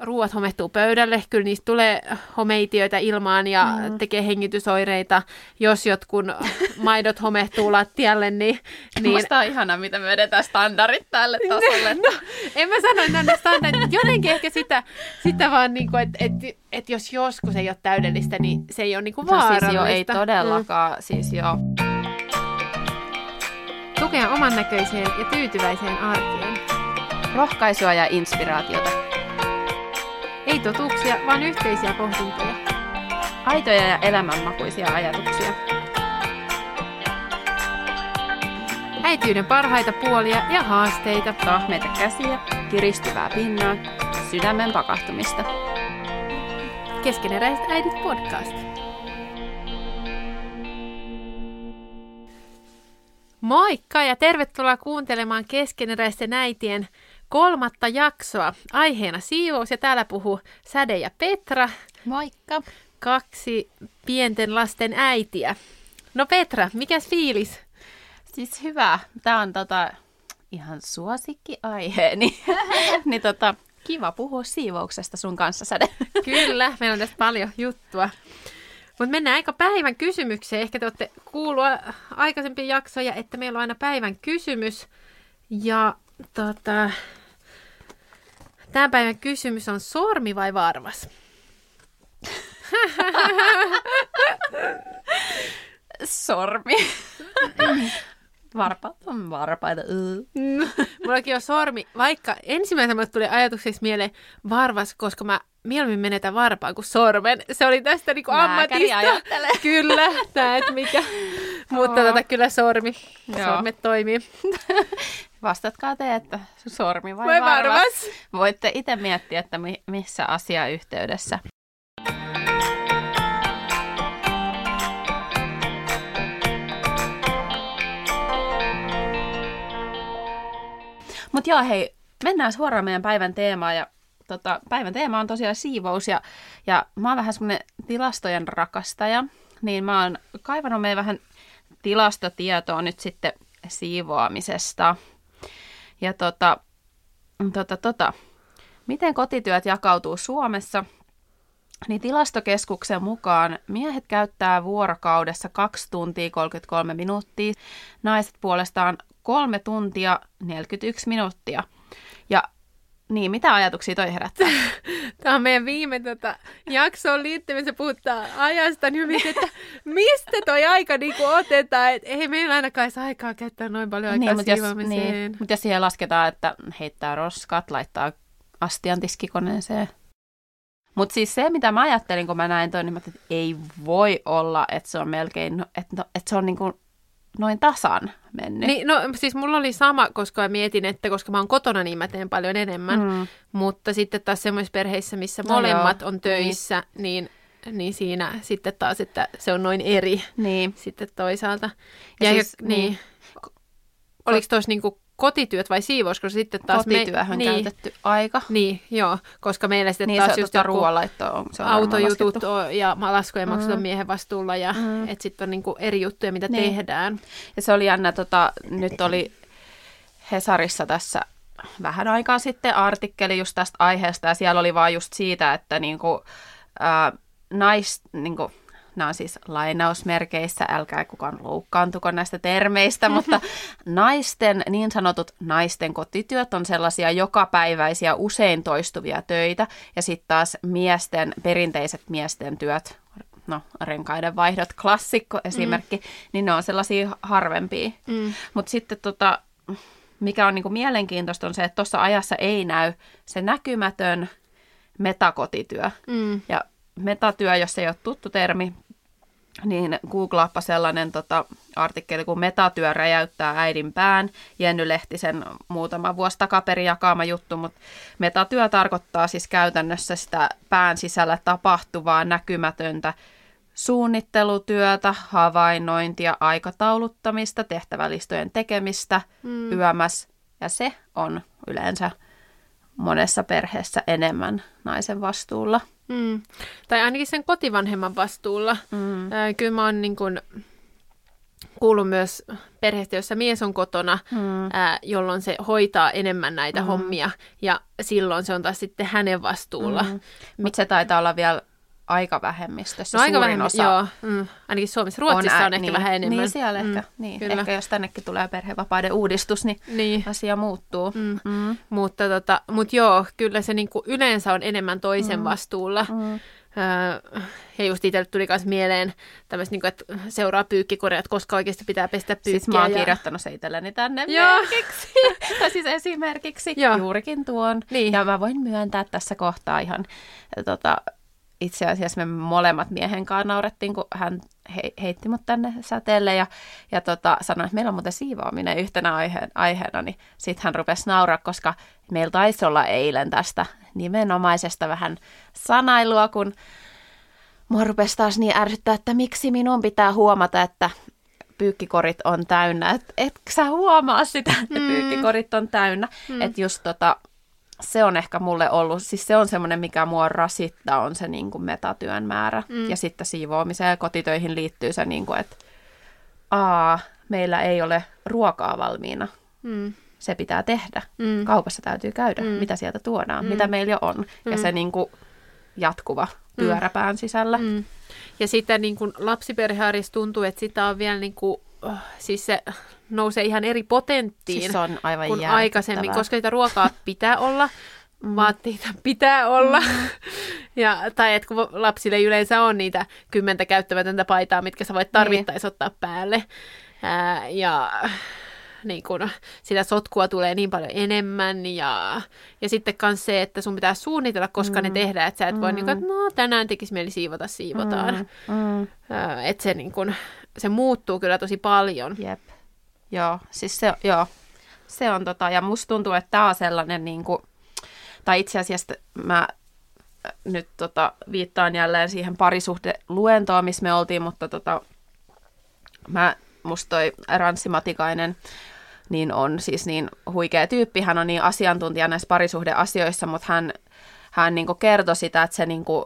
ruuat homehtuu pöydälle, kyllä niistä tulee homeitiöitä ilmaan ja mm. tekee hengitysoireita. Jos jotkut maidot homehtuu lattialle, niin... niin... Musta on ihana, miten me vedetään standardit tälle tasolle. no, en mä sano, että ne standardit. Jotenkin ehkä sitä, sitä vaan, niin kuin, että, että, että jos joskus ei ole täydellistä, niin se ei ole niin kuin vaarallista. No siis jo, ei todellakaan. Mm. Siis jo. Tukea oman näköiseen ja tyytyväiseen arkeen. Rohkaisua ja inspiraatiota ei totuuksia, vaan yhteisiä pohdintoja. Aitoja ja elämänmakuisia ajatuksia. Äityyden parhaita puolia ja haasteita. Tahmeita käsiä, kiristyvää pinnaa, sydämen pakahtumista. Keskeneräiset äidit podcast. Moikka ja tervetuloa kuuntelemaan keskeneräisten äitien kolmatta jaksoa. Aiheena siivous ja täällä puhuu Säde ja Petra. Moikka. Kaksi pienten lasten äitiä. No Petra, mikäs fiilis? Siis hyvä. Tämä on tota, ihan suosikkiaiheeni. niin tota, kiva puhua siivouksesta sun kanssa, Säde. Kyllä, meillä on tästä paljon juttua. Mutta mennään aika päivän kysymykseen. Ehkä te olette kuullut aikaisempia jaksoja, että meillä on aina päivän kysymys. Ja tota, Tämän päivän kysymys on sormi vai varvas? sormi. Varpaat on varpaita. Mullakin on sormi, vaikka ensimmäisenä tuli ajatukseksi mieleen varvas, koska mä mieluummin menetän varpaan kuin sormen. Se oli tästä niinku ammatista. Kyllä, näet mikä. Mutta tota, kyllä sormi. Joo. Sormet toimii. Vastatkaa te, että sormi vai, vai varvas. varvas. Voitte itse miettiä, että mi- missä asiayhteydessä. Mutta joo, hei, mennään suoraan meidän päivän teemaan. Ja, tota, päivän teema on tosiaan siivous ja, ja mä oon vähän semmoinen tilastojen rakastaja. Niin mä oon kaivannut meidän vähän tilastotietoa nyt sitten siivoamisesta. Ja tota, tota, tota, miten kotityöt jakautuu Suomessa? Niin tilastokeskuksen mukaan miehet käyttää vuorokaudessa 2 tuntia 33 minuuttia, naiset puolestaan 3 tuntia 41 minuuttia. Ja niin, mitä ajatuksia toi herättää? Tämä on meidän viime tota, jaksoon liittymässä puhuttaa ajasta, niin mietin, että mistä toi aika niin otetaan, että ei meillä ainakaan saa aikaa käyttää noin paljon aikaa niin, mutta jos, niin, mutta jos siihen lasketaan, että heittää roskat, laittaa astian tiskikoneeseen. Mutta siis se, mitä mä ajattelin, kun mä näin toi, niin mä että ei voi olla, että se on melkein, että, no, että se on niin kuin noin tasan mennyt. Niin, no siis mulla oli sama, koska mietin, että koska mä oon kotona, niin mä teen paljon enemmän. Mm. Mutta sitten taas semmoisissa perheissä, missä no molemmat joo. on töissä, niin. niin, niin siinä sitten taas, että se on noin eri niin. sitten toisaalta. Ja, ja siis, niin. niin. Oliko tuossa niinku kotityöt vai siivous, koska sitten taas... Kotityöhön me, niin, käytetty aika. Niin, joo, koska meillä sitten niin, taas se, just joku ruoanlaitto on, se on autojutut on, ja laskujen maksut mm. miehen vastuulla ja mm. että sitten on niinku eri juttuja, mitä niin. tehdään. Ja se oli jännä, tota, nyt oli Hesarissa tässä vähän aikaa sitten artikkeli just tästä aiheesta ja siellä oli vaan just siitä, että niinku, ää, nais, niinku, nämä on siis lainausmerkeissä, älkää kukaan loukkaantuko näistä termeistä, mutta naisten, niin sanotut naisten kotityöt on sellaisia jokapäiväisiä, usein toistuvia töitä, ja sitten taas miesten, perinteiset miesten työt, no renkaiden vaihdot, klassikko esimerkki, mm. niin ne on sellaisia harvempia. Mm. Mutta sitten tota, mikä on niinku mielenkiintoista on se, että tuossa ajassa ei näy se näkymätön metakotityö. Mm. Ja metatyö, jos ei ole tuttu termi, niin googlaappa sellainen tota, artikkeli, kun metatyö räjäyttää äidin pään. Jenny Lehtisen muutama vuosi takaperin jakama juttu, mutta metatyö tarkoittaa siis käytännössä sitä pään sisällä tapahtuvaa näkymätöntä suunnittelutyötä, havainnointia, aikatauluttamista, tehtävälistojen tekemistä, mm. yömäs. Ja se on yleensä monessa perheessä enemmän naisen vastuulla. Mm. Tai ainakin sen kotivanhemman vastuulla. Mm. Äh, kyllä mä oon niin kun, kuullut myös perheestä, jossa mies on kotona, mm. ää, jolloin se hoitaa enemmän näitä mm. hommia ja silloin se on taas sitten hänen vastuulla. Mm. Mutta se taitaa olla vielä aika vähemmistössä no, aika vähemmän, osa. Joo, mm. ainakin Suomessa. Ruotsissa on, ä, on ehkä niin, vähän enemmän. Niin, siellä mm, ehkä. Niin. Kyllä. Ehkä jos tännekin tulee perhevapaiden uudistus, niin, niin. asia muuttuu. Mm. Mm. Mutta tota, mut joo, kyllä se niinku yleensä on enemmän toisen mm. vastuulla. Mm. ja just itselle tuli myös mieleen tämmöistä, niin että seuraa pyykkikoreat, koska oikeasti pitää pestä pyykkiä. Siis mä oon ja... kirjoittanut se itselleni tänne Joo. merkiksi. tai siis esimerkiksi Joo. juurikin tuon. Niin. Ja mä voin myöntää tässä kohtaa ihan tota, itse asiassa me molemmat miehen kanssa naurettiin, kun hän he, heitti mut tänne säteelle ja, ja tota, sanoi, että meillä on muuten siivoaminen yhtenä aihe, aiheena, niin sitten hän rupesi nauraa, koska meillä taisi olla eilen tästä nimenomaisesta vähän sanailua, kun mua rupesi taas niin ärsyttää, että miksi minun pitää huomata, että pyykkikorit on täynnä. Et, et sä huomaa sitä, että mm. pyykkikorit on täynnä. Mm. Että just tota, se on ehkä mulle ollut, siis se on semmoinen, mikä mua rasittaa, on se niin kuin metatyön määrä. Mm. Ja sitten siivoamiseen ja kotitöihin liittyy se, niin kuin, että aa, meillä ei ole ruokaa valmiina. Mm. Se pitää tehdä. Mm. Kaupassa täytyy käydä, mm. mitä sieltä tuodaan, mm. mitä meillä jo on. Mm. Ja se niin kuin, jatkuva mm. pyöräpään sisällä. Mm. Ja sitten niin kuin lapsiperhearissa tuntuu, että sitä on vielä niin kuin, siis se nousee ihan eri potenttiin siis on aivan kuin aikaisemmin, koska sitä ruokaa pitää olla, mm. vaatteita pitää olla. Mm. ja, tai että kun lapsille yleensä on niitä kymmentä käyttämätöntä paitaa, mitkä sä voit tarvittaisi niin. ottaa päälle. Ää, ja niin kun, sitä sotkua tulee niin paljon enemmän ja, ja sitten myös se, että sun pitää suunnitella, koska mm. ne tehdään, että sä et mm. voi niin kun, että no tänään tekisi mieli siivota, siivotaan. Mm. Mm. Että se, niin kun, se muuttuu kyllä tosi paljon. Jep. Joo, siis se, joo, se on tota, ja musta tuntuu, että tämä on sellainen, niin kuin, tai itse asiassa mä nyt tota, viittaan jälleen siihen parisuhdeluentoon, missä me oltiin, mutta tota, mä, musta toi Ranssi Matikainen, niin on siis niin huikea tyyppi, hän on niin asiantuntija näissä parisuhdeasioissa, mutta hän, hän niin kertoi sitä, että se niin kuin,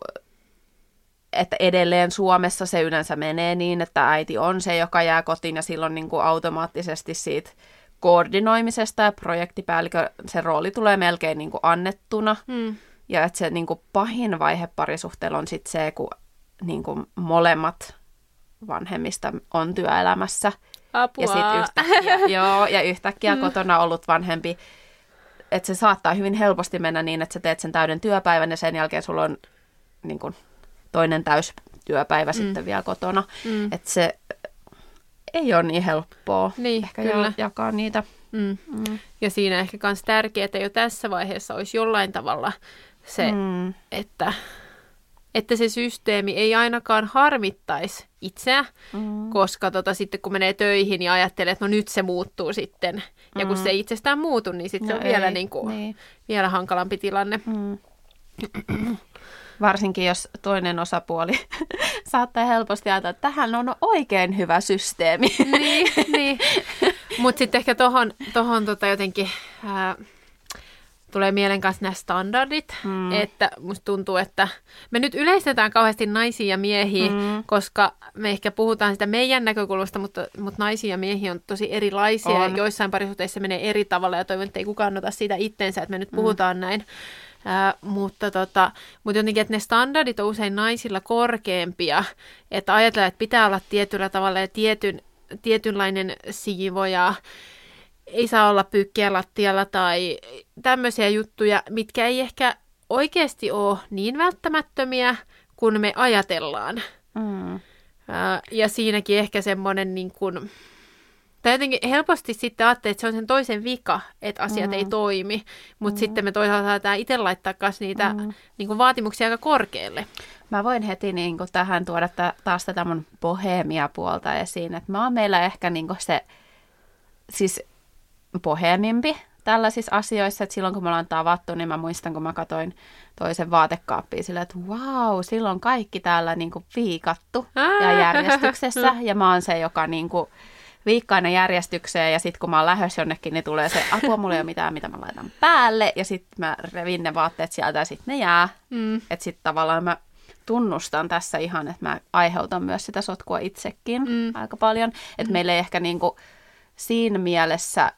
että edelleen Suomessa se yleensä menee niin, että äiti on se, joka jää kotiin ja silloin niin kuin automaattisesti siitä koordinoimisesta ja projektipäällikö, se rooli tulee melkein niin kuin annettuna. Hmm. Ja että se niin kuin pahin vaihe parisuhteella on sitten se, kun niin kuin molemmat vanhemmista on työelämässä. Apua. Ja sitten yhtäkkiä, joo, ja yhtäkkiä hmm. kotona ollut vanhempi, että se saattaa hyvin helposti mennä niin, että sä teet sen täyden työpäivän ja sen jälkeen sulla on niin kuin, toinen täystyöpäivä mm. sitten vielä kotona. Mm. Että se ei ole niin helppoa niin, ehkä kyllä. jakaa niitä. Mm. Mm. Ja siinä ehkä myös tärkeää, että jo tässä vaiheessa olisi jollain tavalla se, mm. että, että se systeemi ei ainakaan harmittaisi itseä, mm. koska tota, sitten kun menee töihin ja ajattelee, että no nyt se muuttuu sitten, ja kun mm. se ei itsestään muutu, niin sitten no se on ei, vielä, niin kuin, niin. vielä hankalampi tilanne. Mm. Varsinkin jos toinen osapuoli saattaa helposti ajatella, että tähän on oikein hyvä systeemi. Niin, niin. mutta sitten ehkä tuohon tohon tota jotenkin... Ää, tulee mieleen kanssa nämä standardit, mm. että musta tuntuu, että me nyt yleistetään kauheasti naisia ja miehiä, mm. koska me ehkä puhutaan sitä meidän näkökulmasta, mutta, mutta naisia ja miehiä on tosi erilaisia on. ja joissain parisuhteissa menee eri tavalla ja toivon, että ei kukaan ota siitä itsensä, että me nyt mm. puhutaan näin. Ää, mutta, tota, mutta jotenkin, että ne standardit on usein naisilla korkeampia, että ajatellaan, että pitää olla tietyllä tavalla ja tietyn, tietynlainen siivo ja ei saa olla pyykkiä lattialla tai tämmöisiä juttuja, mitkä ei ehkä oikeasti ole niin välttämättömiä kuin me ajatellaan. Mm. Ja siinäkin ehkä semmoinen niin kuin, tai jotenkin helposti sitten ajattelee, että se on sen toisen vika, että asiat mm. ei toimi, mutta mm. sitten me toisaalta saadaan itse laittaa myös niitä mm. niin kuin vaatimuksia aika korkealle. Mä voin heti niin kuin tähän tuoda ta- taas tätä mun puolta esiin, että mä oon meillä ehkä niin kuin se siis bohemimpi tällaisissa asioissa, että silloin kun me ollaan tavattu, niin mä muistan, kun mä katsoin toisen vaatekaappiin silleen, että wow, silloin kaikki täällä niin kuin viikattu ja järjestyksessä, ja mä oon se, joka niin kuin, viikko aina järjestykseen ja sitten kun mä oon lähdössä jonnekin, niin tulee se, apua mulla ei ole mitään, mitä mä laitan päälle ja sitten mä revin ne vaatteet sieltä ja sitten ne jää. Mm. Että sitten tavallaan mä tunnustan tässä ihan, että mä aiheutan myös sitä sotkua itsekin mm. aika paljon. Että mm. meillä ei ehkä niin kuin siinä mielessä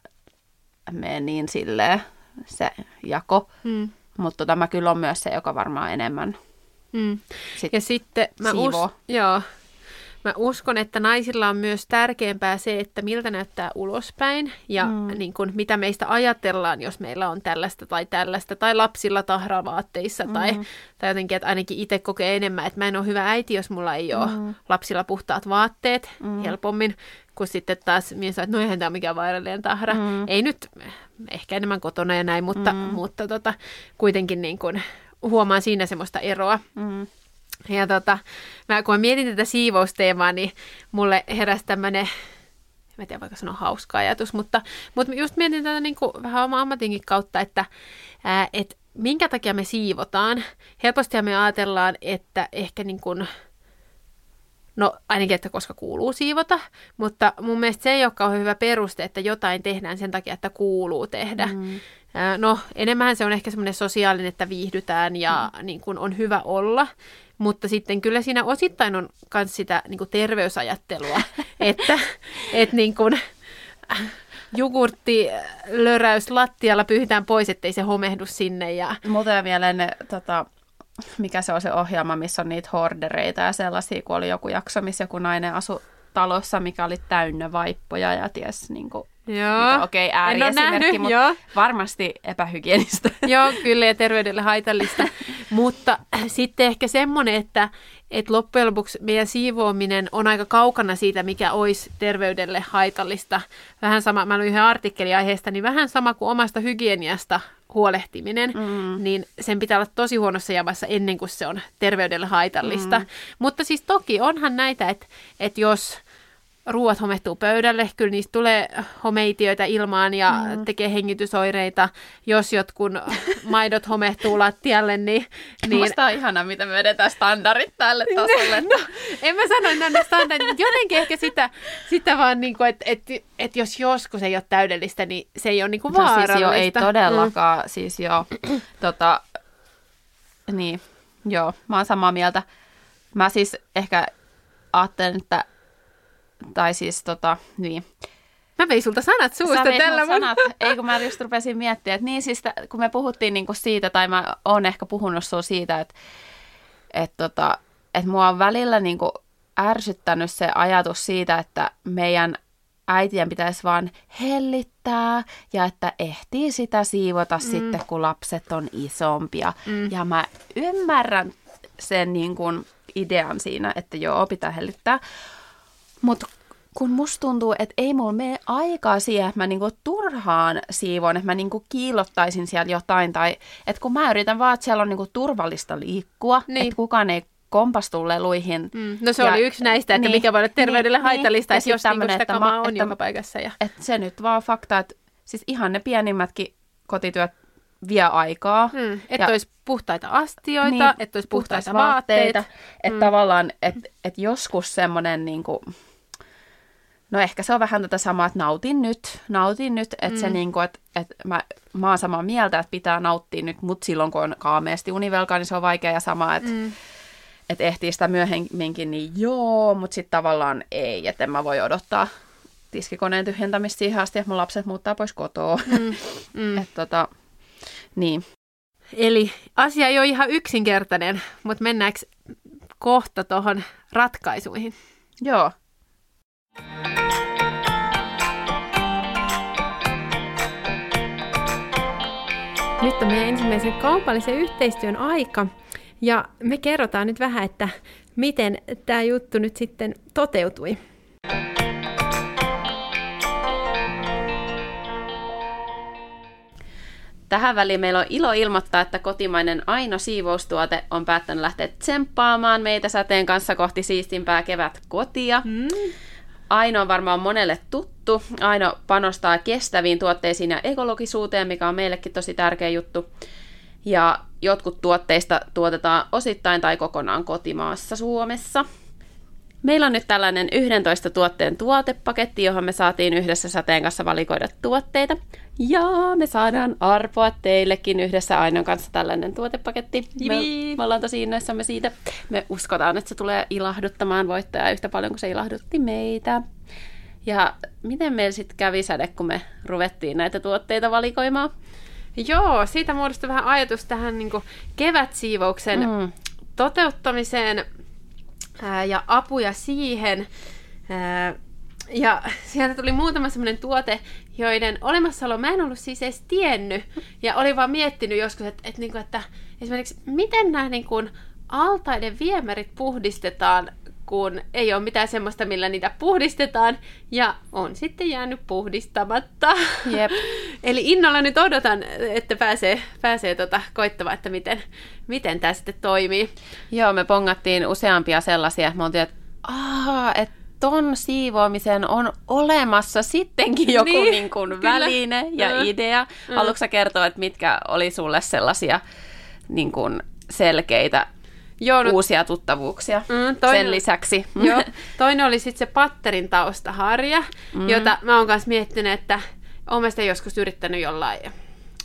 mene niin silleen se jako, mm. mutta tämä kyllä on myös se, joka varmaan enemmän mm. sit Ja sitten mä us- joo, Mä uskon, että naisilla on myös tärkeämpää se, että miltä näyttää ulospäin ja mm. niin kuin, mitä meistä ajatellaan, jos meillä on tällaista tai tällaista, tai lapsilla tahravaatteissa, mm. tai, tai jotenkin, että ainakin itse kokee enemmän, että mä en ole hyvä äiti, jos mulla ei ole mm. lapsilla puhtaat vaatteet mm. helpommin, kun sitten taas mies että no eihän tämä ole mikään vaarallinen tahra. Mm. Ei nyt, ehkä enemmän kotona ja näin, mutta, mm. mutta tota, kuitenkin niin kuin, huomaan siinä semmoista eroa. Mm. Ja tota, mä, kun mä mietin tätä siivousteemaa, niin mulle heräsi tämmöinen, en tiedä vaikka sanoa hauska ajatus, mutta, mutta just mietin tätä niin kuin vähän oma ammatinkin kautta, että ää, et minkä takia me siivotaan. Helposti me ajatellaan, että ehkä niin kuin, No ainakin, että koska kuuluu siivota, mutta mun mielestä se ei olekaan hyvä peruste, että jotain tehdään sen takia, että kuuluu tehdä. Mm. No enemmän se on ehkä semmoinen sosiaalinen, että viihdytään ja mm. niin kuin on hyvä olla. Mutta sitten kyllä siinä osittain on myös sitä niin kuin terveysajattelua, että et niin kuin, jogurtti löräys lattialla pyyhitään pois, ettei se homehdu sinne. Ja... Muuten mieleen tota, mikä se on se ohjelma, missä on niitä hordereita ja sellaisia, kun oli joku jakso, missä joku nainen asui talossa, mikä oli täynnä vaippoja ja ties niin kuin, Joo. Okei, okay, ääriesimerkki, mutta joo. varmasti epähygienistä. Joo, kyllä ja terveydelle haitallista. mutta sitten ehkä semmoinen, että, että loppujen lopuksi meidän siivoaminen on aika kaukana siitä, mikä olisi terveydelle haitallista. Vähän sama, mä luin yhden artikkelin aiheesta, niin vähän sama kuin omasta hygieniasta huolehtiminen, mm. niin sen pitää olla tosi huonossa jamassa ennen kuin se on terveydelle haitallista. Mm. Mutta siis toki onhan näitä, että, että jos ruuat homehtuu pöydälle, kyllä niistä tulee homeitiöitä ilmaan ja mm. tekee hengitysoireita. Jos jotkut maidot homehtuu lattialle, niin... niin... Musta on ihana, miten me vedetään standardit tälle tasolle. no, en mä sano, ne standardit. Jotenkin ehkä sitä, sitä vaan, niin kuin, että, että, että jos joskus ei ole täydellistä, niin se ei ole niin kuin vaarallista. No siis joo, ei todellakaan. Mm. Siis joo, tota, niin, joo, mä oon samaa mieltä. Mä siis ehkä ajattelen, että tai siis tota, niin. Mä vein sulta sanat suusta tällä sanat. Ei kun mä just rupesin miettimään, että niin siis kun me puhuttiin niinku siitä, tai mä oon ehkä puhunut sulla siitä, että et tota, et mua on välillä niinku ärsyttänyt se ajatus siitä, että meidän äitien pitäisi vaan hellittää ja että ehtii sitä siivota mm. sitten, kun lapset on isompia. Mm. Ja mä ymmärrän sen niin kuin idean siinä, että joo, pitää hellittää. Mutta kun musta tuntuu, että ei mulla mene aikaa siihen, että mä niinku turhaan siivoon, että mä niinku kiilottaisin siellä jotain. Tai että kun mä yritän vaan, että siellä on niinku turvallista liikkua, niin. että kukaan ei kompastu leluihin. Mm. No se ja, oli yksi näistä, että niin, mikä voi olla terveydelle niin, haitallista, niin, että jos niinku sitä että kamaa on että, joka paikassa. Ja... Että se nyt vaan fakta, että siis ihan ne pienimmätkin kotityöt vie aikaa. Mm. Että olisi puhtaita astioita, niin, että olisi puhtaita vaatteita. vaatteita. Että mm. tavallaan, että et joskus semmoinen niin kuin, No ehkä se on vähän tätä samaa, että nautin nyt, nautin nyt, että mm. se niin kuin, että, että mä, mä oon samaa mieltä, että pitää nauttia nyt, mutta silloin kun on kaameasti univelkaa, niin se on vaikea ja sama, että, mm. että ehtii sitä myöhemminkin, niin joo, mutta sitten tavallaan ei, että en mä voi odottaa tiskikoneen tyhjentämistä siihen asti, että mun lapset muuttaa pois kotoa. Mm. Mm. että tota, niin. Eli asia ei ole ihan yksinkertainen, mutta mennäänkö kohta tuohon ratkaisuihin? Joo. Nyt on meidän ensimmäisen kaupallisen yhteistyön aika ja me kerrotaan nyt vähän, että miten tämä juttu nyt sitten toteutui. Tähän väliin meillä on ilo ilmoittaa, että kotimainen Aino siivoustuote on päättänyt lähteä tsemppaamaan meitä säteen kanssa kohti siistimpää kevät kotia. Mm. Aino on varmaan monelle tuttu. Aino panostaa kestäviin tuotteisiin ja ekologisuuteen, mikä on meillekin tosi tärkeä juttu. Ja jotkut tuotteista tuotetaan osittain tai kokonaan kotimaassa Suomessa. Meillä on nyt tällainen 11 tuotteen tuotepaketti, johon me saatiin yhdessä sateen kanssa valikoida tuotteita. Ja me saadaan arpoa teillekin yhdessä Ainon kanssa tällainen tuotepaketti. Me, me ollaan tosi innoissamme siitä. Me uskotaan, että se tulee ilahduttamaan voittajaa yhtä paljon kuin se ilahdutti meitä. Ja miten meillä sitten kävi säde, kun me ruvettiin näitä tuotteita valikoimaan? Joo, siitä muodostui vähän ajatus tähän niin kevätsiivouksen mm. toteuttamiseen ja apuja siihen. Ja sieltä tuli muutama semmoinen tuote, joiden olemassaolo mä en ollut siis edes tiennyt. Ja olin vaan miettinyt joskus, että, että, että, että esimerkiksi miten nämä niin kuin, altaiden viemärit puhdistetaan kun ei ole mitään semmoista, millä niitä puhdistetaan, ja on sitten jäänyt puhdistamatta. Jep. Eli innolla nyt odotan, että pääsee, pääsee tota koittamaan, että miten, miten tämä sitten toimii. Joo, me pongattiin useampia sellaisia, me oltiin, että että ton siivoamisen on olemassa sittenkin joku niin, niin kuin väline ja mm. idea. Mm. Haluatko kertoa, että mitkä oli sulle sellaisia niin kuin selkeitä Joo, no, uusia tuttavuuksia mm, toinen, sen lisäksi. Joo, toinen oli sitten se patterin taustaharja, mm. jota mä oon kanssa miettinyt, että oon sitä joskus yrittänyt jollain,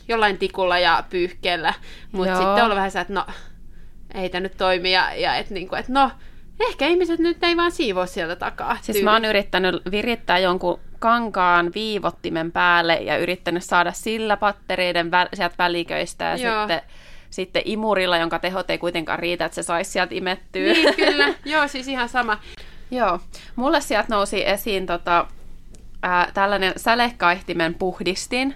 jollain tikulla ja pyyhkeellä, mutta sitten on vähän se, että no, ei tämä nyt toimi ja, ja että niinku, et no, ehkä ihmiset nyt ei vaan siivoo sieltä takaa. Siis tyyli. mä oon yrittänyt virittää jonkun kankaan viivottimen päälle ja yrittänyt saada sillä pattereiden vä- sieltä väliköistä ja Joo. sitten sitten imurilla, jonka tehot ei kuitenkaan riitä, että se saisi sieltä imettyä. Niin, kyllä. Joo, siis ihan sama. Joo. Mulle sieltä nousi esiin tota, ää, tällainen sälekaihtimen puhdistin.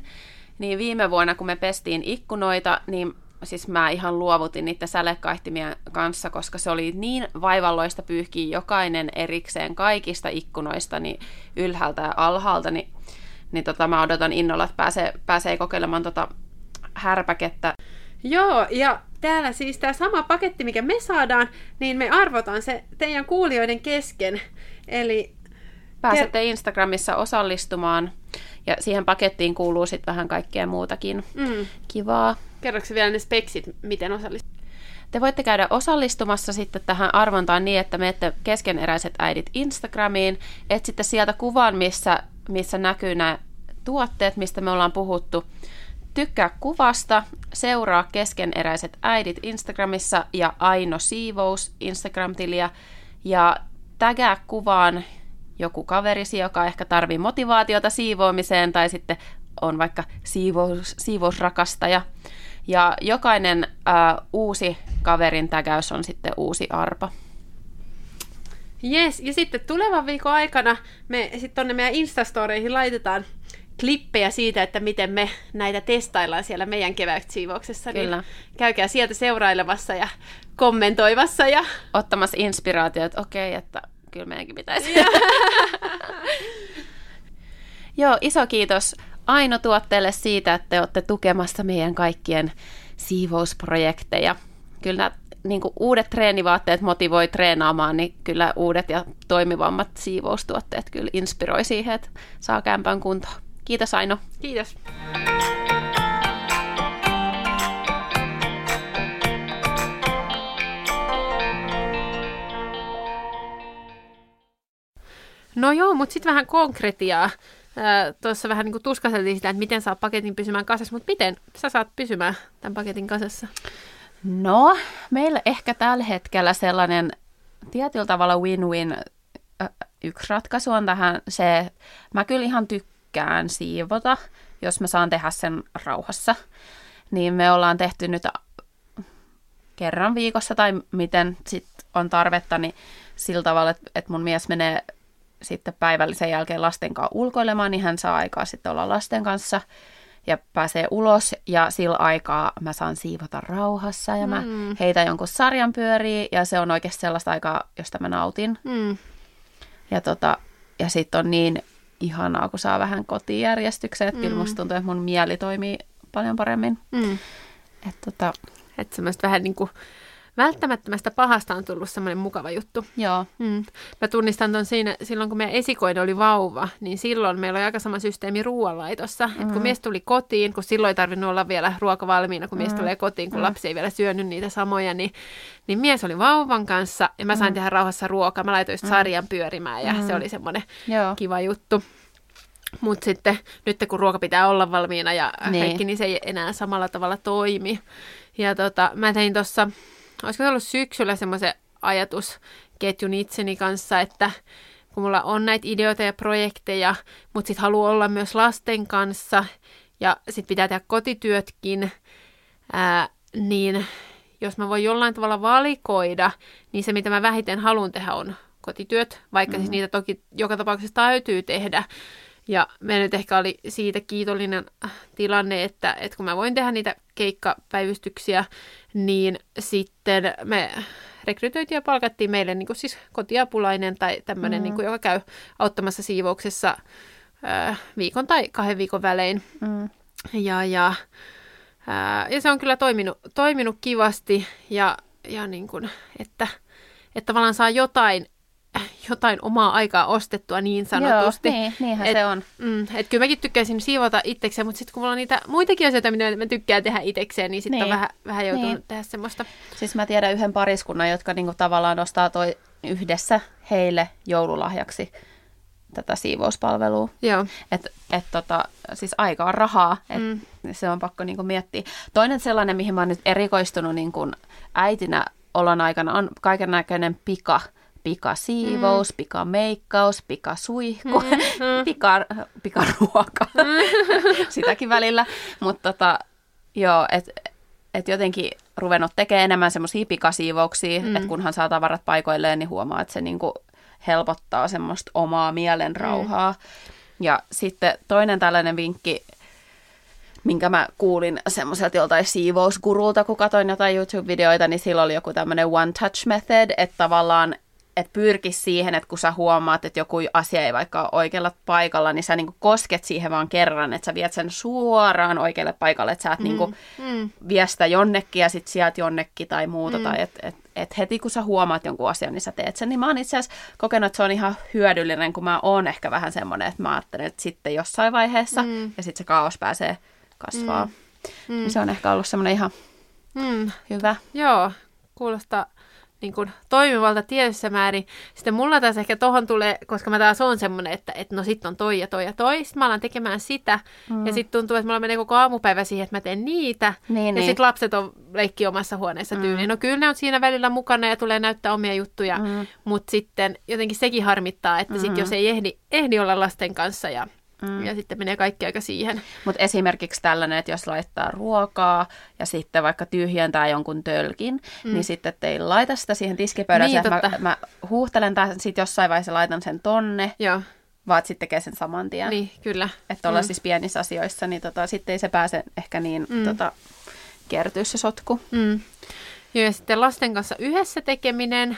Niin viime vuonna, kun me pestiin ikkunoita, niin siis mä ihan luovutin niiden sälekaihtimien kanssa, koska se oli niin vaivalloista pyyhkiä jokainen erikseen kaikista ikkunoista niin ylhäältä ja alhaalta, niin, niin tota, mä odotan innolla, että pääsee, pääsee kokeilemaan tota härpäkettä. Joo, ja täällä siis tämä sama paketti, mikä me saadaan, niin me arvotaan se teidän kuulijoiden kesken. Eli Pääsette ter- Instagramissa osallistumaan ja siihen pakettiin kuuluu sitten vähän kaikkea muutakin mm. kivaa. Kerroksä vielä ne speksit, miten osallistuu? Te voitte käydä osallistumassa sitten tähän arvontaan niin, että menette keskeneräiset äidit Instagramiin, etsitte sieltä kuvan, missä, missä näkyy nämä tuotteet, mistä me ollaan puhuttu, Tykkää kuvasta, seuraa keskeneräiset äidit Instagramissa ja Aino Siivous Instagram-tiliä ja tägää kuvaan joku kaverisi, joka ehkä tarvii motivaatiota siivoamiseen tai sitten on vaikka siivous, siivousrakastaja. Ja jokainen ää, uusi kaverin tägäys on sitten uusi arpa. Yes, ja sitten tulevan viikon aikana me sitten tonne meidän Instastoreihin laitetaan klippejä siitä, että miten me näitä testaillaan siellä meidän kevätsiivouksessa. Niin Kyllä. Niin käykää sieltä seurailemassa ja kommentoivassa. Ja... Ottamassa inspiraatiota, että okei, että kyllä meidänkin pitäisi. Joo, iso kiitos Aino tuotteelle siitä, että te olette tukemassa meidän kaikkien siivousprojekteja. Kyllä niin kuin uudet treenivaatteet motivoi treenaamaan, niin kyllä uudet ja toimivammat siivoustuotteet kyllä inspiroi siihen, että saa kämpän kuntoon. Kiitos Aino. Kiitos. No joo, mutta sitten vähän konkretiaa. Tuossa vähän niin tuskaseltiin sitä, että miten saa paketin pysymään kasassa, mutta miten sä saat pysymään tämän paketin kasassa? No, meillä ehkä tällä hetkellä sellainen tietyllä tavalla win-win yksi ratkaisu on tähän se, mä kyllä ihan tykkään tykkään siivota, jos mä saan tehdä sen rauhassa. Niin me ollaan tehty nyt kerran viikossa tai miten sit on tarvetta, niin sillä tavalla, että mun mies menee sitten päivällisen jälkeen lasten kanssa ulkoilemaan, niin hän saa aikaa sitten olla lasten kanssa ja pääsee ulos ja sillä aikaa mä saan siivota rauhassa ja mä mm. heitä jonkun sarjan pyöriä ja se on oikeasti sellaista aikaa, josta mä nautin. Mm. Ja, tota, ja sitten on niin ihanaa, kun saa vähän kotijärjestykseen. Että mm. kyllä musta tuntuu, että mun mieli toimii paljon paremmin. Mm. Että tota... Et semmoista vähän niin kuin välttämättömästä pahasta on tullut semmoinen mukava juttu. Joo. Mm. Mä tunnistan ton siinä, silloin kun meidän esikoinen oli vauva, niin silloin meillä oli aika sama systeemi ruoanlaitossa. Mm. Et kun mies tuli kotiin, kun silloin ei tarvinnut olla vielä ruoka valmiina, kun mies mm. tulee kotiin, kun mm. lapsi ei vielä syönyt niitä samoja, niin, niin mies oli vauvan kanssa ja mä sain mm. tehdä rauhassa ruokaa. Mä laitoin just sarjan pyörimään ja mm. se oli semmoinen kiva juttu. Mutta sitten nyt kun ruoka pitää olla valmiina ja niin. kaikki, niin se ei enää samalla tavalla toimi. Ja tota, mä tein tuossa, olisiko ollut syksyllä semmoisen ajatusketjun itseni kanssa, että kun mulla on näitä ideoita ja projekteja, mutta sitten haluaa olla myös lasten kanssa ja sitten pitää tehdä kotityötkin, ää, niin jos mä voin jollain tavalla valikoida, niin se mitä mä vähiten haluan tehdä on kotityöt, vaikka mm-hmm. siis niitä toki joka tapauksessa täytyy tehdä, ja me nyt ehkä oli siitä kiitollinen tilanne, että, että kun mä voin tehdä niitä keikkapäivystyksiä, niin sitten me rekrytoitiin ja palkattiin meille niin kuin siis kotiapulainen tai tämmöinen, mm. niin kuin, joka käy auttamassa siivouksessa äh, viikon tai kahden viikon välein. Mm. Ja, ja, äh, ja se on kyllä toiminut, toiminut kivasti ja, ja niin kuin, että, että tavallaan saa jotain jotain omaa aikaa ostettua niin sanotusti. Joo, niin, niinhän et, se on. Mm, et kyllä mäkin tykkäisin siivota itsekseen, mutta sitten kun mulla on niitä muitakin asioita, mitä mä tykkään tehdä itsekseen, niin sitten niin. on vähän, vähän joutunut niin. tehdä semmoista. Siis mä tiedän yhden pariskunnan, jotka niinku tavallaan ostaa toi yhdessä heille joululahjaksi tätä siivouspalvelua. Joo. Et, et tota, siis aika on rahaa, et mm. se on pakko niinku miettiä. Toinen sellainen, mihin mä oon nyt erikoistunut niinku äitinä olon aikana, on kaiken näköinen pika pikasiivous, mm. pikameikkaus, pikasuihku, mm, mm. pika, pikaruoka, mm. sitäkin välillä. Mutta tota, joo, että et jotenkin ruvennut tekemään enemmän semmoisia pikasiivouksia, mm. että kunhan saa tavarat paikoilleen, niin huomaa, että se niinku helpottaa semmoista omaa mielenrauhaa. Mm. Ja sitten toinen tällainen vinkki, minkä mä kuulin semmoiselta joltain siivousgurulta, kun katsoin jotain YouTube-videoita, niin sillä oli joku tämmöinen one touch method, että tavallaan että pyrkisi siihen, että kun sä huomaat, että joku asia ei vaikka ole oikealla paikalla, niin sä niinku kosket siihen vaan kerran, että sä viet sen suoraan oikealle paikalle, että sä et mm, niinku mm. vie sitä jonnekin ja sitten sieltä jonnekin tai muuta, mm. tai että et, et heti kun sä huomaat jonkun asian, niin sä teet sen. Niin mä oon itse asiassa kokenut, että se on ihan hyödyllinen, kun mä oon ehkä vähän semmoinen, että mä ajattelen, että sitten jossain vaiheessa, mm. ja sitten se kaos pääsee kasvaa. Mm. Mm. Niin se on ehkä ollut semmoinen ihan mm. hyvä. Joo, kuulostaa niin kuin, toimivalta tietyssä määrin. Sitten mulla taas ehkä tohon tulee, koska mä taas on semmoinen, että, että no sit on toi ja toi ja toi. Sitten mä alan tekemään sitä. Mm. Ja sitten tuntuu, että mulla menee koko aamupäivä siihen, että mä teen niitä. Niin, ja niin. sitten lapset on leikki omassa huoneessa tyyliin. Mm. No kyllä ne on siinä välillä mukana ja tulee näyttää omia juttuja. Mm. Mutta sitten jotenkin sekin harmittaa, että mm. sit jos ei ehdi, ehdi olla lasten kanssa ja Mm. Ja sitten menee kaikki aika siihen. Mutta esimerkiksi tällainen, että jos laittaa ruokaa ja sitten vaikka tyhjentää jonkun tölkin, mm. niin sitten ei laita sitä siihen tiskipöydään. Niin, mä, mä huuhtelen tämän, sitten jossain vaiheessa laitan sen tonne. Joo. Vaan sitten tekee sen saman tien. Niin, kyllä. Että ollaan mm. siis pienissä asioissa, niin tota, sitten ei se pääse ehkä niin mm. tota, kertyä se sotku. Mm. Joo, ja sitten lasten kanssa yhdessä tekeminen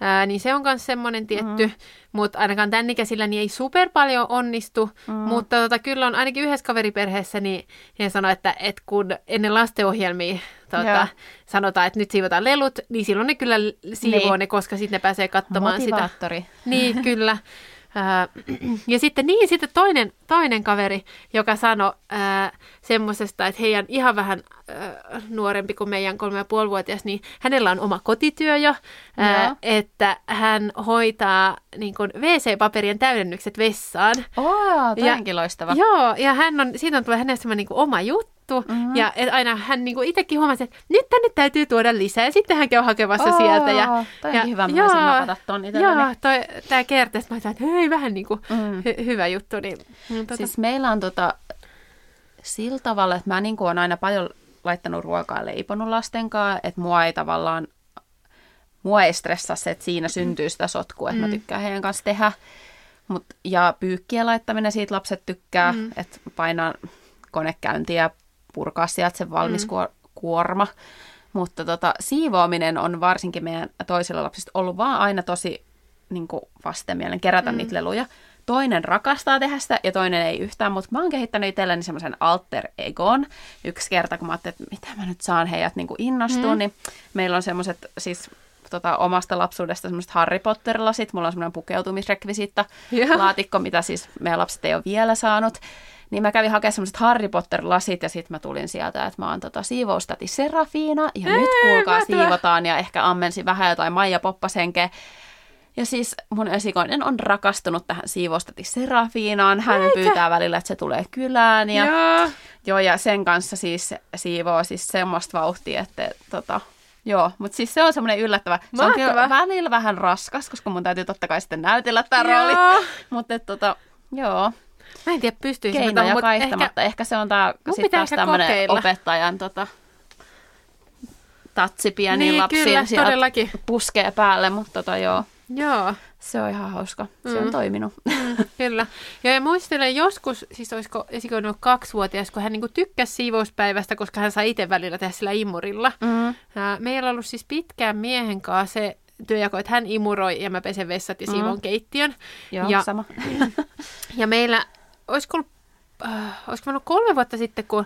Ää, niin se on myös semmoinen tietty, mm. mutta ainakaan tämän ikäisillä niin ei super paljon onnistu, mm. mutta tota, kyllä on ainakin yhdessä kaveriperheessä, niin he sanoo, että, että kun ennen lastenohjelmia tota, sanotaan, että nyt siivotaan lelut, niin silloin ne kyllä siivoo niin. ne, koska sitten ne pääsee katsomaan sitä. Niin, kyllä. ja sitten niin, sitten toinen, toinen kaveri, joka sanoi semmoisesta, että heidän ihan vähän ää, nuorempi kuin meidän kolme ja puolivuotias, niin hänellä on oma kotityö jo, ää, että hän hoitaa niin kuin WC-paperien täydennykset vessaan. Oh, ja, loistava. Joo, ja hän on, siitä on tullut hänelle semmoinen niin oma juttu, Mm-hmm. Ja et aina hän niinku itsekin huomasi, että nyt tänne täytyy tuoda lisää. Ja sitten hän käy hakemassa oh, sieltä. Ja, toi ja, hyvä, mä joo, voisin napata ton Joo, toi, tää kertoo, että mä ajattelin, että hei, vähän niinku mm. hy- hyvä juttu. Niin, niin, tota... Siis meillä on tota, sillä tavalla, että mä on aina paljon laittanut ruokaa ja leiponut lasten kanssa, että mua ei tavallaan, mua ei stressaa se, että siinä syntyy sitä sotkua, että mm. mä tykkään heidän kanssa tehdä. Mut, ja pyykkien laittaminen, siitä lapset tykkää, mm. että painaa konekäyntiä purkaa sieltä se valmis mm. kuorma. Mutta tota, siivoaminen on varsinkin meidän toisilla lapsista ollut vaan aina tosi niin kuin vastenmielen kerätä mm. niitä leluja. Toinen rakastaa tehdä sitä ja toinen ei yhtään, mutta mä oon kehittänyt itselleni semmoisen alter egon yksi kerta, kun mä ajattelin, että mitä mä nyt saan heidät niin innostua, mm. niin meillä on semmoiset siis tota, omasta lapsuudesta semmoiset Harry Potter-lasit, mulla on semmoinen pukeutumisrekvisiitta laatikko, mitä siis meidän lapset ei ole vielä saanut. Niin mä kävin hakemaan semmoiset Harry Potter-lasit ja sitten mä tulin sieltä, että mä oon tota, siivoustati Serafiina ja Ei, nyt kuulkaa siivotaan ja ehkä ammensin vähän jotain Maija Poppasenke. Ja siis mun esikoinen on rakastunut tähän siivoustati Serafiinaan. Hän Eikä. pyytää välillä, että se tulee kylään. Ja, joo. joo. ja sen kanssa siis siivoo siis semmoista vauhtia, että tota, Joo, mutta siis se on semmoinen yllättävä. Se on kyllä välillä vähän raskas, koska mun täytyy totta kai sitten näytellä tämä rooli. Mutta tota, joo. Mä en tiedä, pystyisin. Keinoja mutta kaihtamatta. Ehkä, ehkä se on tää, sit taas tämmöinen opettajan tota, tatsi pieni niin, lapsiin kyllä, todellakin. puskee päälle, mutta tota, joo. Joo. Se on ihan hauska. Se mm. on toiminut. Mm, kyllä. Ja, ja muistelen joskus, siis olisiko esikoinut kaksivuotias, kun hän niinku tykkäsi siivouspäivästä, koska hän sai itse välillä tehdä sillä imurilla. Mm. meillä on ollut siis pitkään miehen kanssa se työjako, että hän imuroi ja mä pesen vessat ja mm. siivon keittiön. Joo, ja, sama. ja meillä, olisiko ollut, äh, olisiko ollut kolme vuotta sitten, kun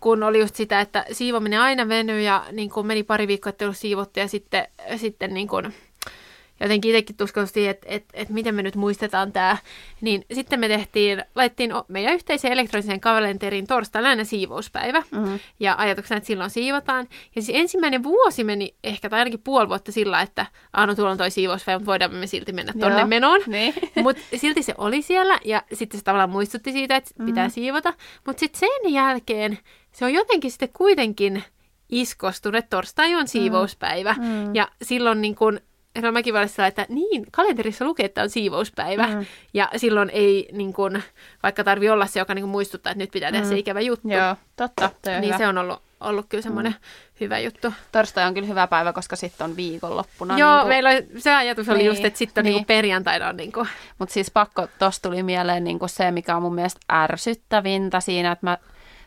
kun oli just sitä, että siivominen aina venyi ja niin kun meni pari viikkoa, että ei ollut siivottu ja sitten, sitten niin kun, jotenkin itsekin tuskalusti, että et, et miten me nyt muistetaan tämä. Niin sitten me tehtiin, laittiin meidän yhteiseen elektroniseen kalenteriin torstaina aina siivouspäivä. Mm-hmm. Ja ajatuksena, että silloin siivotaan. Ja siis ensimmäinen vuosi meni ehkä, tai ainakin puoli vuotta sillä, että Aano, tuolla on toi siivouspäivä, mutta voidaan me silti mennä tonne Joo. menoon. Niin. mutta silti se oli siellä, ja sitten se tavallaan muistutti siitä, että mm-hmm. pitää siivota. Mutta sitten sen jälkeen se on jotenkin sitten kuitenkin iskostunut, että torstai on mm. siivouspäivä. Mm. Ja silloin niin kun Herra mäkin välillä että niin, kalenterissa lukee, että on siivouspäivä. Mm. Ja silloin ei, niin kun, vaikka tarvi olla se, joka niin kun muistuttaa, että nyt pitää tehdä mm. se ikävä juttu. Joo, totta. Niin hyvä. se on ollut, ollut kyllä semmoinen mm. hyvä juttu. Torstai on kyllä hyvä päivä, koska sitten on viikonloppuna. Joo, niin kun... meillä se ajatus oli niin, just, että sitten niin. niin perjantaina on niin Mutta siis pakko, tosta tuli mieleen niin se, mikä on mun mielestä ärsyttävintä siinä, että mä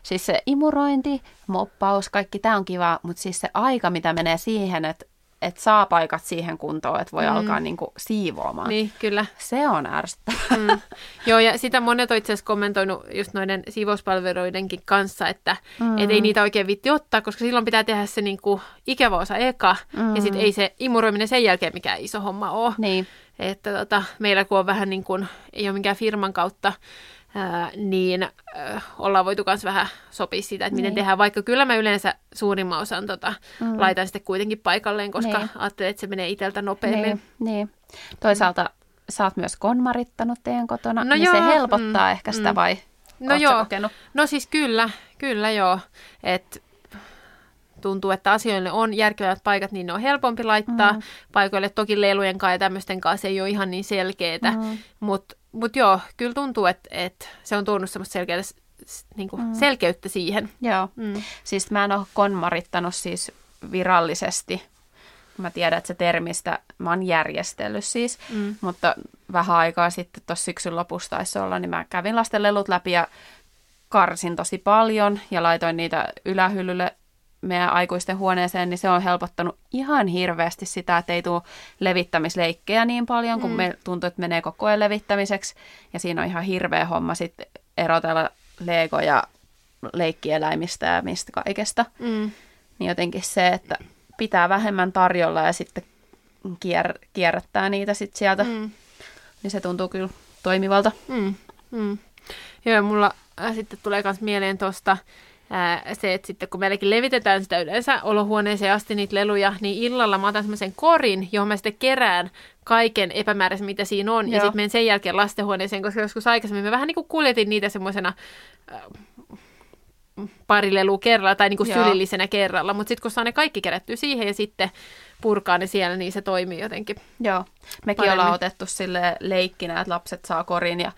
Siis se imurointi, moppaus, kaikki tämä on kiva, mutta siis se aika, mitä menee siihen, että että saa paikat siihen kuntoon, että voi mm. alkaa niinku siivoamaan. Niin, kyllä. Se on ärsyttävää. Mm. Joo, ja sitä monet on itse asiassa kommentoinut just noiden siivouspalveluidenkin kanssa, että mm. et ei niitä oikein vitti ottaa, koska silloin pitää tehdä se niinku ikävä osa eka, mm. ja sitten ei se imuroiminen sen jälkeen mikään iso homma ole. Niin. Että tota, meillä kun on vähän niin kuin, ei ole mikään firman kautta ää, niin ää, ollaan voitu myös vähän sopia sitä, että miten niin. tehdään, vaikka kyllä mä yleensä suurimman osan tota, mm. laitan sitten kuitenkin paikalleen, koska niin. ajattelen, että se menee itseltä nopeammin. Niin, niin. Toisaalta sä oot myös konmarittanut teidän kotona, no niin joo, se helpottaa mm, ehkä sitä mm. vai No joo, kokenut? no siis kyllä, kyllä joo, että tuntuu, että asioille on järkevät paikat, niin ne on helpompi laittaa. Mm. Paikoille toki lelujen kanssa ja tämmöisten kanssa ei ole ihan niin selkeitä, mm. mutta mutta joo, kyllä tuntuu, että, että se on tuonut semmoista selkeää, niin kuin mm. selkeyttä siihen. Joo, mm. siis mä en ole konmarittanut siis virallisesti. Mä tiedän, että se termistä mä oon järjestellyt siis, mm. mutta vähän aikaa sitten tuossa syksyn lopussa taisi olla, niin mä kävin lasten lelut läpi ja karsin tosi paljon ja laitoin niitä ylähyllylle meidän aikuisten huoneeseen, niin se on helpottanut ihan hirveästi sitä, että ei tule levittämisleikkejä niin paljon, kun mm. me tuntuu, että menee koko ajan levittämiseksi. Ja siinä on ihan hirveä homma sitten erotella legoja leikkieläimistä ja mistä kaikesta. Mm. Niin jotenkin se, että pitää vähemmän tarjolla ja sitten kier- kierrättää niitä sitten sieltä, mm. niin se tuntuu kyllä toimivalta. Mm. Mm. Joo, mulla äh, sitten tulee myös mieleen tuosta ää, se, että sitten kun meilläkin levitetään sitä yleensä olohuoneeseen asti niitä leluja, niin illalla mä otan semmoisen korin, johon mä sitten kerään kaiken epämääräisen, mitä siinä on, Joo. ja sitten menen sen jälkeen lastenhuoneeseen, koska joskus aikaisemmin mä vähän niin kuin kuljetin niitä semmoisena äh, pari lelua kerralla tai niin kuin sylillisenä kerralla, mutta sitten kun saa ne kaikki kerättyä siihen ja sitten purkaa ne siellä, niin se toimii jotenkin Joo, mekin paremmin. ollaan otettu sille leikkinä, että lapset saa korin ja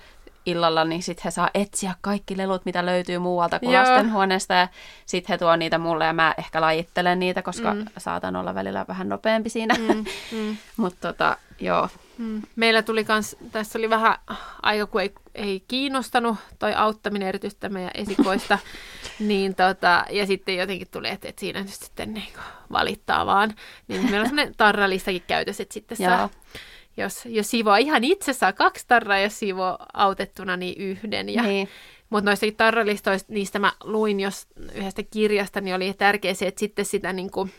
illalla, niin sitten he saa etsiä kaikki lelut, mitä löytyy muualta kuin Joo. lastenhuoneesta. Ja sitten he tuo niitä mulle ja mä ehkä lajittelen niitä, koska mm. saatan olla välillä vähän nopeampi siinä. Mm. Mm. Mutta tota, joo. Mm. Meillä tuli kans, tässä oli vähän aika, kun ei, ei kiinnostanut toi auttaminen erityisesti meidän esikoista. niin tota, ja sitten jotenkin tuli, että, että siinä nyt sitten niin valittaa vaan. Niin meillä on sellainen tarralistakin käytössä, että sitten saa jos, jos siivoo ihan itse saa kaksi tarraa, jos siivoo autettuna, niin yhden. Ja, niin. Mutta noista tarralistoista, niistä mä luin jos yhdestä kirjasta, niin oli tärkeää se, että sitten sitä niin kuin,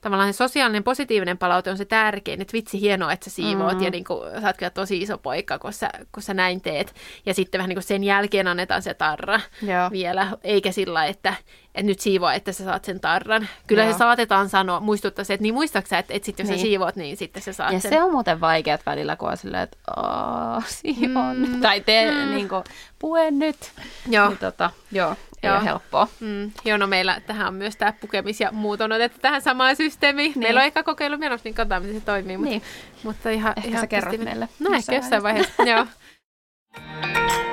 tavallaan se sosiaalinen positiivinen palaute on se tärkein, että vitsi hienoa, että sä siivoot mm-hmm. ja niin kuin, sä oot kyllä tosi iso poika, kun sä, kun sä näin teet. Ja sitten vähän niin kuin sen jälkeen annetaan se tarra Joo. vielä, eikä sillä että, että nyt siivoa, että sä saat sen tarran. Kyllä Joo. se saatetaan sanoa, muistuttaa se, että niin muistaksä, että, että sitten jos niin. sä siivoat, niin sitten sä saat ja sen. se on muuten vaikeat välillä, kun on silleen, että siivon. Mm. Tai tee, mm. niin kuin, puen nyt. Joo. Niin, tota, joo ei Joo. ole helppoa. Mm. Joo, no meillä tähän on myös tämä pukemis ja muut on otettu tähän samaan systeemiin. Niin. Meillä on ehkä kokeilu menossa, niin katsotaan, miten se toimii. Mutta, niin. mutta ihan, ehkä ihan sä kerrot meille. No ehkä jossain vaiheessa, joo.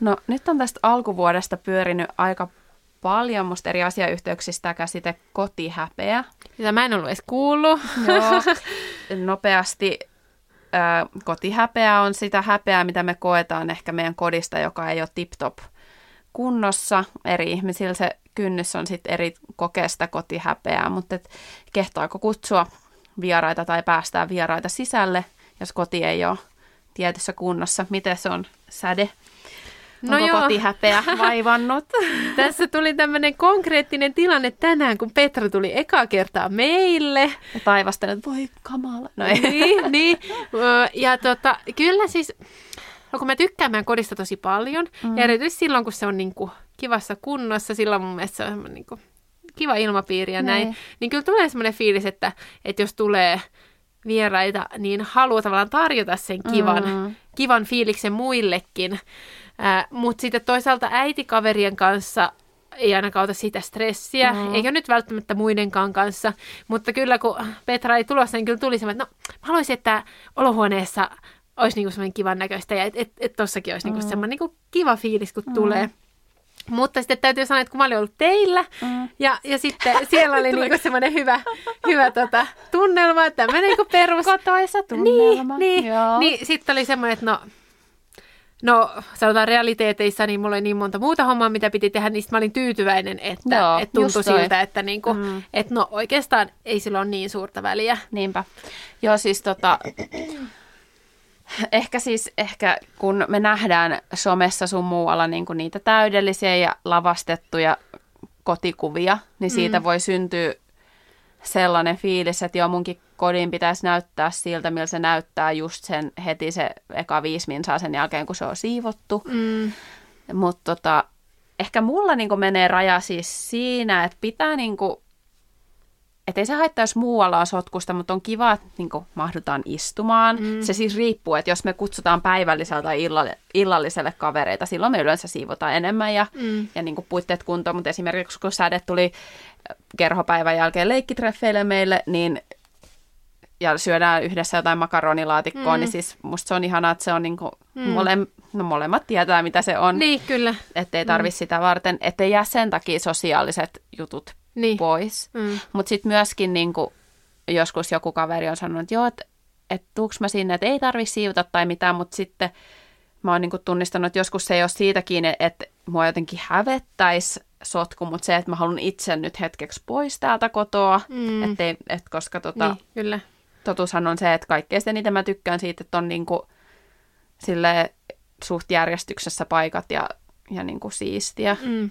No nyt on tästä alkuvuodesta pyörinyt aika paljon musta eri asiayhteyksistä käsite kotihäpeä. Sitä mä en ollut edes kuullut. Joo, nopeasti ää, kotihäpeä on sitä häpeää, mitä me koetaan ehkä meidän kodista, joka ei ole tip-top kunnossa. Eri ihmisillä se kynnys on sitten eri kokeesta kotihäpeää, mutta et kehtaako kutsua vieraita tai päästää vieraita sisälle, jos koti ei ole tietyssä kunnossa. Miten se on säde? No Onko joo. kotihäpeä vaivannut? Tässä tuli tämmöinen konkreettinen tilanne tänään, kun Petra tuli eka kertaa meille. Ja taivastelen, että voi kamala. No ei. niin, niin. Ja tota, kyllä siis, no kun mä tykkään meidän kodista tosi paljon, mm. ja erityisesti silloin, kun se on niin kuin kivassa kunnossa, silloin mun mielestä se on niin kuin kiva ilmapiiri ja näin, näin. niin kyllä tulee semmoinen fiilis, että, että jos tulee vieraita, niin haluaa tavallaan tarjota sen kivan, mm. kivan fiiliksen muillekin. Äh, Mutta sitten toisaalta äitikaverien kanssa ei ainakaan ota sitä stressiä, mm. eikä nyt välttämättä muidenkaan kanssa, mutta kyllä kun Petra ei tulossa, niin kyllä tuli semmoinen, että no mä haluaisin, että olohuoneessa olisi niinku semmoinen kivan näköistä ja että et, et tossakin olisi niinku mm. semmoinen niinku kiva fiilis, kun mm. tulee. Mutta sitten täytyy sanoa, että kun mä olin ollut teillä, mm. ja, ja sitten siellä oli niinku semmoinen hyvä, hyvä tota, tunnelma, tämmöinen niinku perus... Kotoisa tunnelma. Niin, niin, niin sitten oli semmoinen, että no No, sanotaan realiteeteissa, niin mulla oli niin monta muuta hommaa, mitä piti tehdä, niin mä olin tyytyväinen, että, Joo, että tuntui siltä, että, niinku, mm. että no oikeastaan ei sillä ole niin suurta väliä. Niinpä. Joo, siis tota, ehkä siis, ehkä kun me nähdään somessa sun muualla niin kuin niitä täydellisiä ja lavastettuja kotikuvia, niin siitä mm. voi syntyä sellainen fiilis, että joo, munkin kodin pitäisi näyttää siltä, millä se näyttää just sen heti se eka viisi minsaa sen jälkeen, kun se on siivottu. Mm. Mutta tota, ehkä mulla niinku menee raja siis siinä, että pitää niinku, että ei se haittaa, jos muualla on sotkusta, mutta on kiva, että niinku mahdutaan istumaan. Mm. Se siis riippuu, että jos me kutsutaan päivällisellä tai illalle, illalliselle kavereita, silloin me yleensä siivotaan enemmän ja, mm. ja niinku puitteet kuntoon. Mutta esimerkiksi kun säde tuli kerhopäivän jälkeen leikkitreffeille meille, niin ja syödään yhdessä jotain makaronilaatikkoa, mm. niin siis musta se on ihanaa, että se on niinku, mm. mole, no molemmat tietää, mitä se on. Niin, kyllä. Että ei tarvi mm. sitä varten, ettei jää sen takia sosiaaliset jutut niin. pois. Mm. Mutta sitten myöskin niinku, joskus joku kaveri on sanonut, että joo, että et tuuks mä sinne, että ei tarvi siivota tai mitään, mutta sitten mä oon niinku tunnistanut, että joskus se ei ole siitä kiinni, että mua jotenkin hävettäisi sotku, mutta se, että mä haluan itse nyt hetkeksi pois täältä kotoa, mm. ettei, et koska tota, niin, kyllä totuushan on se, että kaikkein eniten mä tykkään siitä, että on niinku sille suht järjestyksessä paikat ja, ja niinku siistiä. Mm.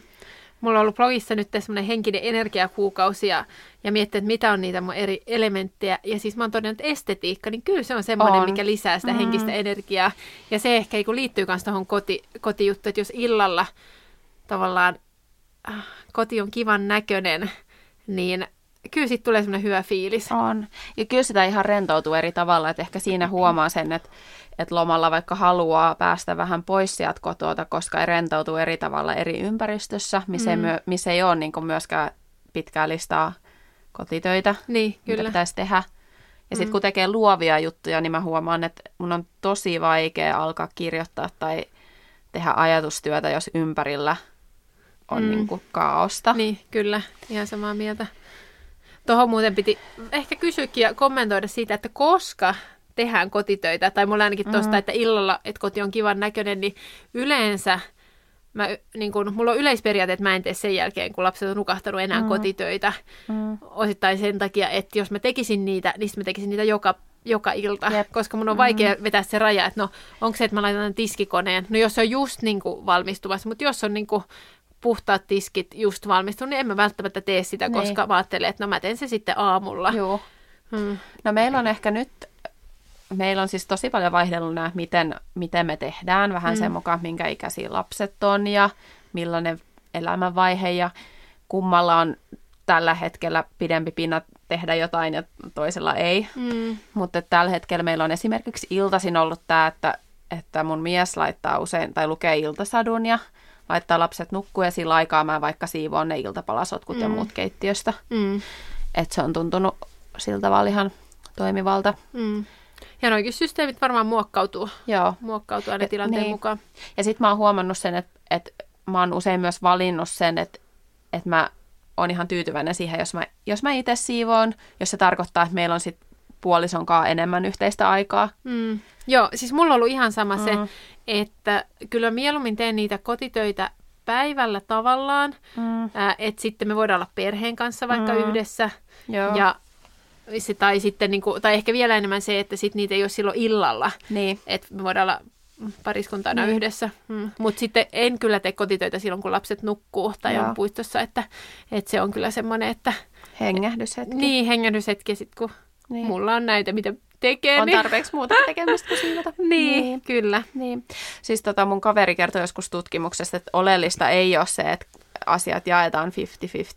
Mulla on ollut blogissa nyt semmoinen henkinen energiakuukausi ja, ja miettiä, että mitä on niitä mun eri elementtejä. Ja siis mä oon todennut, että estetiikka, niin kyllä se on semmoinen, on. mikä lisää sitä mm. henkistä energiaa. Ja se ehkä liittyy myös tuohon koti, kotijuttuun, että jos illalla tavallaan koti on kivan näköinen, niin kyllä sitten tulee semmoinen hyvä fiilis. On. Ja kyllä sitä ihan rentoutuu eri tavalla, että ehkä siinä huomaa sen, että, että lomalla vaikka haluaa päästä vähän pois sieltä kotoa, koska rentoutuu eri tavalla eri ympäristössä, missä, mm. ei, myö, missä ei ole niin myöskään pitkää listaa kotitöitä, niin, kyllä. mitä pitäisi tehdä. Ja sitten mm. kun tekee luovia juttuja, niin mä huomaan, että mun on tosi vaikea alkaa kirjoittaa tai tehdä ajatustyötä, jos ympärillä on mm. niin kuin kaaosta. Niin, kyllä. Ihan samaa mieltä. Tuohon muuten piti ehkä kysyäkin ja kommentoida siitä, että koska tehdään kotitöitä, tai mulla ainakin tuosta, mm. että illalla, että koti on kivan näköinen, niin yleensä mä, niin kun, mulla on yleisperiaate, että mä en tee sen jälkeen, kun lapset on nukahtanut enää mm. kotitöitä. Mm. Osittain sen takia, että jos mä tekisin niitä, niin mä tekisin niitä joka joka ilta, Jep. koska mun on vaikea mm-hmm. vetää se raja, että no onko se, että mä laitan tiskikoneen, no jos se on just niin kuin valmistumassa, mutta jos on niin kuin puhtaat tiskit just valmistunut, niin en mä välttämättä tee sitä, niin. koska mä ajattelen, että no mä teen se sitten aamulla. Joo. Hmm. No meillä on ehkä nyt, meillä on siis tosi paljon vaihdellut nämä, miten, miten me tehdään, vähän hmm. sen mukaan, minkä ikäisiä lapset on ja millainen elämänvaihe ja kummalla on tällä hetkellä pidempi pinna tehdä jotain ja toisella ei. Mm. Mutta tällä hetkellä meillä on esimerkiksi iltasin ollut tämä, että, että mun mies laittaa usein tai lukee iltasadun ja laittaa lapset nukkua ja sillä aikaa mä vaikka siivoon ne iltapalasotkut mm. ja muut keittiöstä. Mm. Että se on tuntunut sillä tavalla ihan toimivalta. Mm. Ja noikin systeemit varmaan muokkautuu, Joo. muokkautuu aina tilanteen niin. mukaan. Ja sitten mä oon huomannut sen, että, että mä oon usein myös valinnut sen, että, että mä on ihan tyytyväinen siihen, jos mä, jos mä itse siivoon, jos se tarkoittaa, että meillä on sitten puolisonkaan enemmän yhteistä aikaa. Mm. Joo, siis mulla on ollut ihan sama mm. se, että kyllä mieluummin teen niitä kotitöitä päivällä tavallaan, mm. että sitten me voidaan olla perheen kanssa vaikka mm. yhdessä. Joo. Ja tai, sitten, niin kuin, tai ehkä vielä enemmän se, että sit niitä ei ole silloin illalla. Niin. Että me voidaan olla pariskuntana niin. yhdessä. Mm. Mutta sitten en kyllä tee kotitöitä silloin, kun lapset nukkuu tai Joo. on puistossa, että, että se on kyllä semmoinen, että... Hengähdyshetki. Niin, hengähdyshetki, sit kun niin. mulla on näitä, mitä tekee. On niin... tarpeeksi muuta tekemistä kuin siivota. niin, niin, kyllä. Niin. Siis tota mun kaveri kertoi joskus tutkimuksesta, että oleellista ei ole se, että asiat jaetaan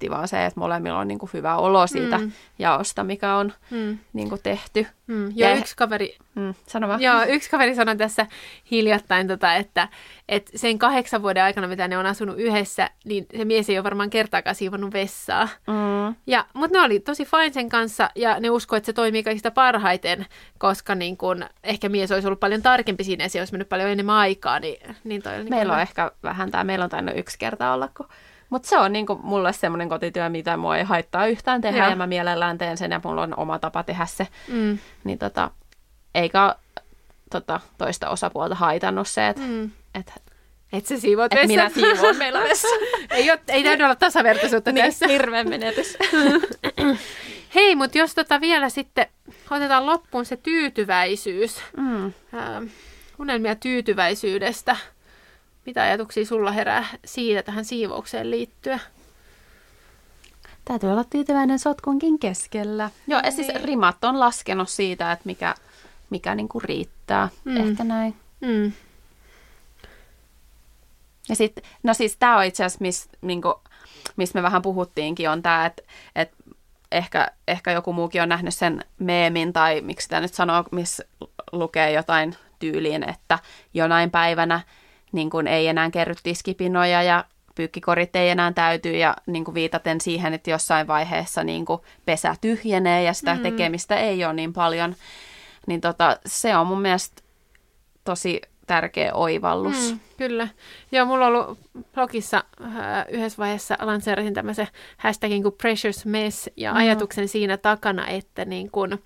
50-50, vaan se, että molemmilla on niin kuin hyvä olo siitä mm. jaosta, mikä on mm. niin kuin tehty. Mm. Joo, ja yksi kaveri, mm. Sano vaan. Joo, yksi kaveri sanoi tässä hiljattain, tota, että, että sen kahdeksan vuoden aikana, mitä ne on asunut yhdessä, niin se mies ei ole varmaan kertaakaan siivonnut vessaa. Mm. Ja, mutta ne oli tosi fine sen kanssa ja ne uskoi, että se toimii kaikista parhaiten, koska niin kun, ehkä mies olisi ollut paljon tarkempi siinä ja se olisi mennyt paljon enemmän aikaa. Niin, niin toi niin meillä on ehkä vähän tämä, meillä on tainnut yksi kerta olla, kun mutta se on niinku mulle semmoinen kotityö, mitä mua ei haittaa yhtään tehdä, ja, ja mä mielellään teen sen, ja mulla on oma tapa tehdä se. Mm. Niin tota, eikä tota, toista osapuolta haitannut se, että mm. et, et sä siivoat et minä siivoon meillä vessa. ei, ole, ei täydy olla tasavertaisuutta niin, tässä. Hirveän menetys. Hei, mutta jos tota vielä sitten otetaan loppuun se tyytyväisyys. Mm. Äh, unelmia tyytyväisyydestä. Mitä ajatuksia sulla herää siitä tähän siivoukseen liittyen? Täytyy olla tyytyväinen sotkunkin keskellä. Joo, ja siis niin. rimat on laskenut siitä, että mikä, mikä niinku riittää. Mm. Ehkä näin. Mm. Ja sitten, no siis tämä on itse asiassa, missä niinku, mis me vähän puhuttiinkin, on tämä, että et ehkä, ehkä joku muukin on nähnyt sen meemin, tai miksi sitä nyt sanoo, missä lukee jotain tyyliin, että jonain päivänä niin kuin ei enää kerry tiskipinoja ja pyykkikorit ei enää täytyy ja niin kuin viitaten siihen, että jossain vaiheessa niin kuin pesä tyhjenee ja sitä mm. tekemistä ei ole niin paljon, niin tota, se on mun mielestä tosi tärkeä oivallus. Mm, kyllä. Joo, mulla on ollut blogissa äh, yhdessä vaiheessa lanseerasin tämmöisen hashtagin kuin precious mess ja mm. ajatuksen siinä takana, että niin kun,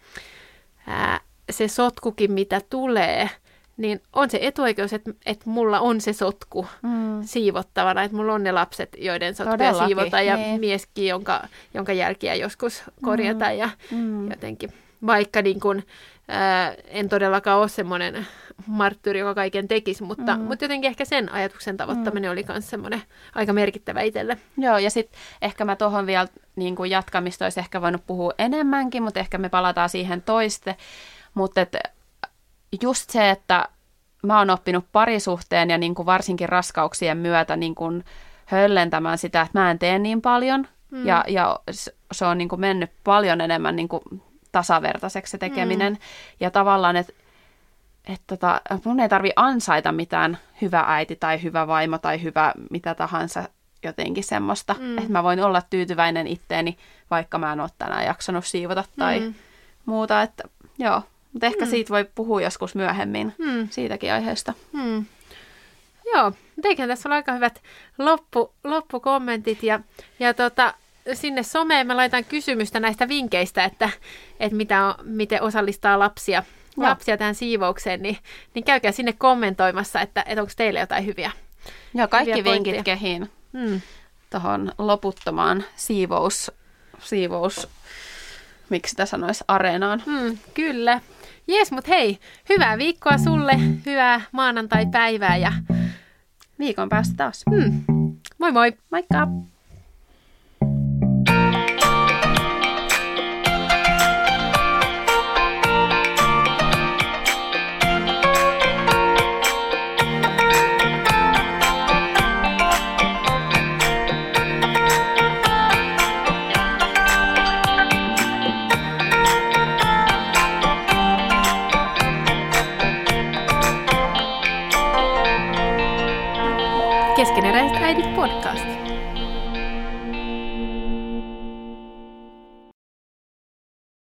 äh, se sotkukin mitä tulee – niin on se etuoikeus, että, että mulla on se sotku mm. siivottavana, että mulla on ne lapset, joiden sotkuja Todellakin, siivota ja niin. mieskin, jonka, jonka jälkiä joskus korjata mm. ja mm. jotenkin, vaikka niin kun, ää, en todellakaan ole semmoinen marttyyri, joka kaiken tekisi, mutta, mm. mutta jotenkin ehkä sen ajatuksen tavoittaminen mm. oli myös semmoinen aika merkittävä itselle. Joo, ja sitten ehkä mä tuohon vielä niin kuin jatkamista olisi ehkä voinut puhua enemmänkin, mutta ehkä me palataan siihen toiste, mutta että just se, että mä oon oppinut parisuhteen ja niin kuin varsinkin raskauksien myötä niin kuin höllentämään sitä, että mä en tee niin paljon. Mm. Ja, ja se on niin kuin mennyt paljon enemmän niin kuin tasavertaiseksi se tekeminen. Mm. Ja tavallaan, että et tota, mun ei tarvi ansaita mitään hyvä äiti tai hyvä vaimo tai hyvä mitä tahansa jotenkin semmoista. Mm. Että mä voin olla tyytyväinen itteeni, vaikka mä en ole tänään jaksanut siivota tai mm. muuta. Että joo, mutta ehkä mm. siitä voi puhua joskus myöhemmin, mm. siitäkin aiheesta. Mm. Joo, teikään tässä on aika hyvät loppu, loppukommentit ja, ja tota, sinne someen mä laitan kysymystä näistä vinkkeistä, että, että mitä on, miten osallistaa lapsia, lapsia tähän siivoukseen, niin, niin käykää sinne kommentoimassa, että, että onko teille jotain hyviä, Ja kaikki vinkit kehiin mm. tuohon loputtomaan siivous, siivous miksi sitä sanoisi, areenaan. Mm, kyllä. Jes, mutta hei, hyvää viikkoa sulle, hyvää maanantai-päivää ja viikon päästä taas. Mm. Moi moi! Moikka!